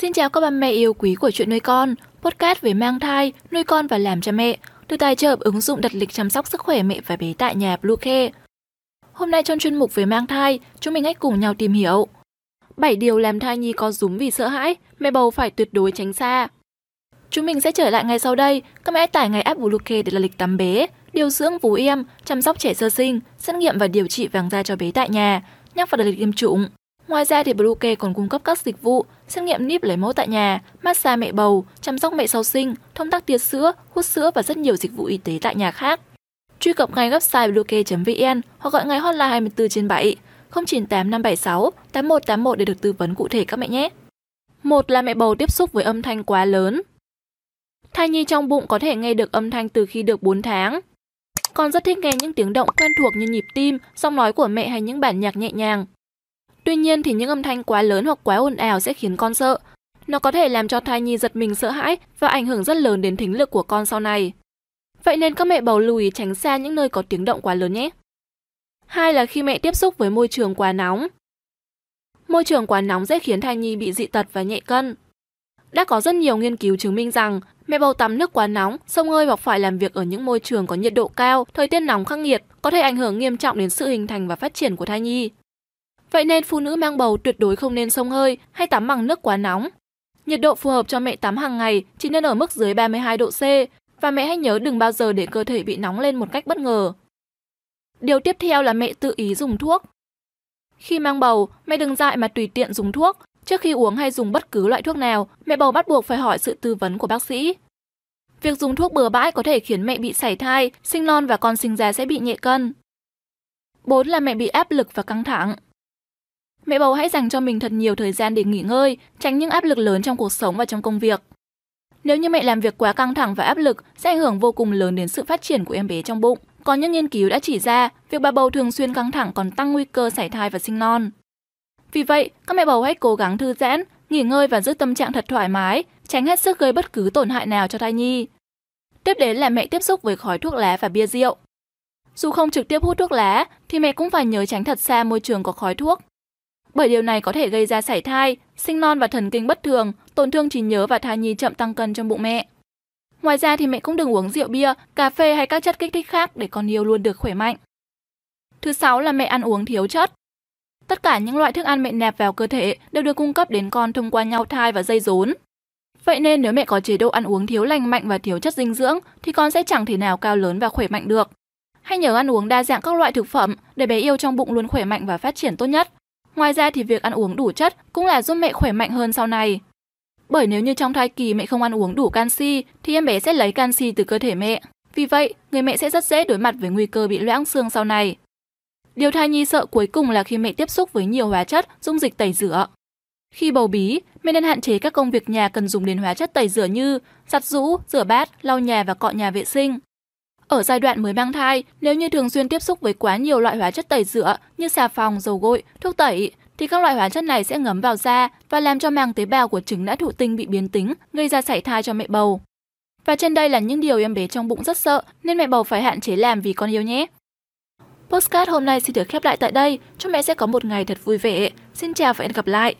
Xin chào các bà mẹ yêu quý của chuyện nuôi con, podcast về mang thai, nuôi con và làm cha mẹ, được tài trợ ứng dụng đặt lịch chăm sóc sức khỏe mẹ và bé tại nhà Bluecare. Hôm nay trong chuyên mục về mang thai, chúng mình hãy cùng nhau tìm hiểu 7 điều làm thai nhi có rúm vì sợ hãi, mẹ bầu phải tuyệt đối tránh xa. Chúng mình sẽ trở lại ngay sau đây, các mẹ tải ngay app Bluecare để là lịch tắm bé, điều dưỡng vú em, chăm sóc trẻ sơ sinh, xét nghiệm và điều trị vàng da cho bé tại nhà, nhắc vào đặt lịch tiêm chủng. Ngoài ra thì Bluecare còn cung cấp các dịch vụ xét nghiệm níp lấy mẫu tại nhà, massage mẹ bầu, chăm sóc mẹ sau sinh, thông tắc tiết sữa, hút sữa và rất nhiều dịch vụ y tế tại nhà khác. Truy cập ngay website bluecare.vn hoặc gọi ngay hotline 24 trên 7 098 576 8181 để được tư vấn cụ thể các mẹ nhé. Một là mẹ bầu tiếp xúc với âm thanh quá lớn. Thai nhi trong bụng có thể nghe được âm thanh từ khi được 4 tháng. Con rất thích nghe những tiếng động quen thuộc như nhịp tim, giọng nói của mẹ hay những bản nhạc nhẹ nhàng. Tuy nhiên thì những âm thanh quá lớn hoặc quá ồn ào sẽ khiến con sợ. Nó có thể làm cho thai nhi giật mình sợ hãi và ảnh hưởng rất lớn đến thính lực của con sau này. Vậy nên các mẹ bầu lưu ý tránh xa những nơi có tiếng động quá lớn nhé. Hai là khi mẹ tiếp xúc với môi trường quá nóng. Môi trường quá nóng dễ khiến thai nhi bị dị tật và nhẹ cân. Đã có rất nhiều nghiên cứu chứng minh rằng mẹ bầu tắm nước quá nóng, sông hơi hoặc phải làm việc ở những môi trường có nhiệt độ cao, thời tiết nóng khắc nghiệt có thể ảnh hưởng nghiêm trọng đến sự hình thành và phát triển của thai nhi. Vậy nên phụ nữ mang bầu tuyệt đối không nên sông hơi hay tắm bằng nước quá nóng. Nhiệt độ phù hợp cho mẹ tắm hàng ngày chỉ nên ở mức dưới 32 độ C và mẹ hãy nhớ đừng bao giờ để cơ thể bị nóng lên một cách bất ngờ. Điều tiếp theo là mẹ tự ý dùng thuốc. Khi mang bầu, mẹ đừng dại mà tùy tiện dùng thuốc. Trước khi uống hay dùng bất cứ loại thuốc nào, mẹ bầu bắt buộc phải hỏi sự tư vấn của bác sĩ. Việc dùng thuốc bừa bãi có thể khiến mẹ bị sảy thai, sinh non và con sinh ra sẽ bị nhẹ cân. 4 là mẹ bị áp lực và căng thẳng. Mẹ bầu hãy dành cho mình thật nhiều thời gian để nghỉ ngơi, tránh những áp lực lớn trong cuộc sống và trong công việc. Nếu như mẹ làm việc quá căng thẳng và áp lực sẽ ảnh hưởng vô cùng lớn đến sự phát triển của em bé trong bụng. Có những nghiên cứu đã chỉ ra, việc bà bầu thường xuyên căng thẳng còn tăng nguy cơ sảy thai và sinh non. Vì vậy, các mẹ bầu hãy cố gắng thư giãn, nghỉ ngơi và giữ tâm trạng thật thoải mái, tránh hết sức gây bất cứ tổn hại nào cho thai nhi. Tiếp đến là mẹ tiếp xúc với khói thuốc lá và bia rượu. Dù không trực tiếp hút thuốc lá, thì mẹ cũng phải nhớ tránh thật xa môi trường có khói thuốc bởi điều này có thể gây ra sảy thai, sinh non và thần kinh bất thường, tổn thương trí nhớ và thai nhi chậm tăng cân trong bụng mẹ. Ngoài ra thì mẹ cũng đừng uống rượu bia, cà phê hay các chất kích thích khác để con yêu luôn được khỏe mạnh. Thứ sáu là mẹ ăn uống thiếu chất. Tất cả những loại thức ăn mẹ nạp vào cơ thể đều được cung cấp đến con thông qua nhau thai và dây rốn. Vậy nên nếu mẹ có chế độ ăn uống thiếu lành mạnh và thiếu chất dinh dưỡng thì con sẽ chẳng thể nào cao lớn và khỏe mạnh được. Hãy nhớ ăn uống đa dạng các loại thực phẩm để bé yêu trong bụng luôn khỏe mạnh và phát triển tốt nhất. Ngoài ra thì việc ăn uống đủ chất cũng là giúp mẹ khỏe mạnh hơn sau này. Bởi nếu như trong thai kỳ mẹ không ăn uống đủ canxi thì em bé sẽ lấy canxi từ cơ thể mẹ. Vì vậy, người mẹ sẽ rất dễ đối mặt với nguy cơ bị loãng xương sau này. Điều thai nhi sợ cuối cùng là khi mẹ tiếp xúc với nhiều hóa chất, dung dịch tẩy rửa. Khi bầu bí, mẹ nên hạn chế các công việc nhà cần dùng đến hóa chất tẩy rửa như giặt rũ, rửa bát, lau nhà và cọ nhà vệ sinh. Ở giai đoạn mới mang thai, nếu như thường xuyên tiếp xúc với quá nhiều loại hóa chất tẩy rửa như xà phòng, dầu gội, thuốc tẩy, thì các loại hóa chất này sẽ ngấm vào da và làm cho màng tế bào của trứng đã thụ tinh bị biến tính, gây ra sảy thai cho mẹ bầu. Và trên đây là những điều em bé trong bụng rất sợ nên mẹ bầu phải hạn chế làm vì con yêu nhé. Postcard hôm nay xin được khép lại tại đây. Chúc mẹ sẽ có một ngày thật vui vẻ. Xin chào và hẹn gặp lại.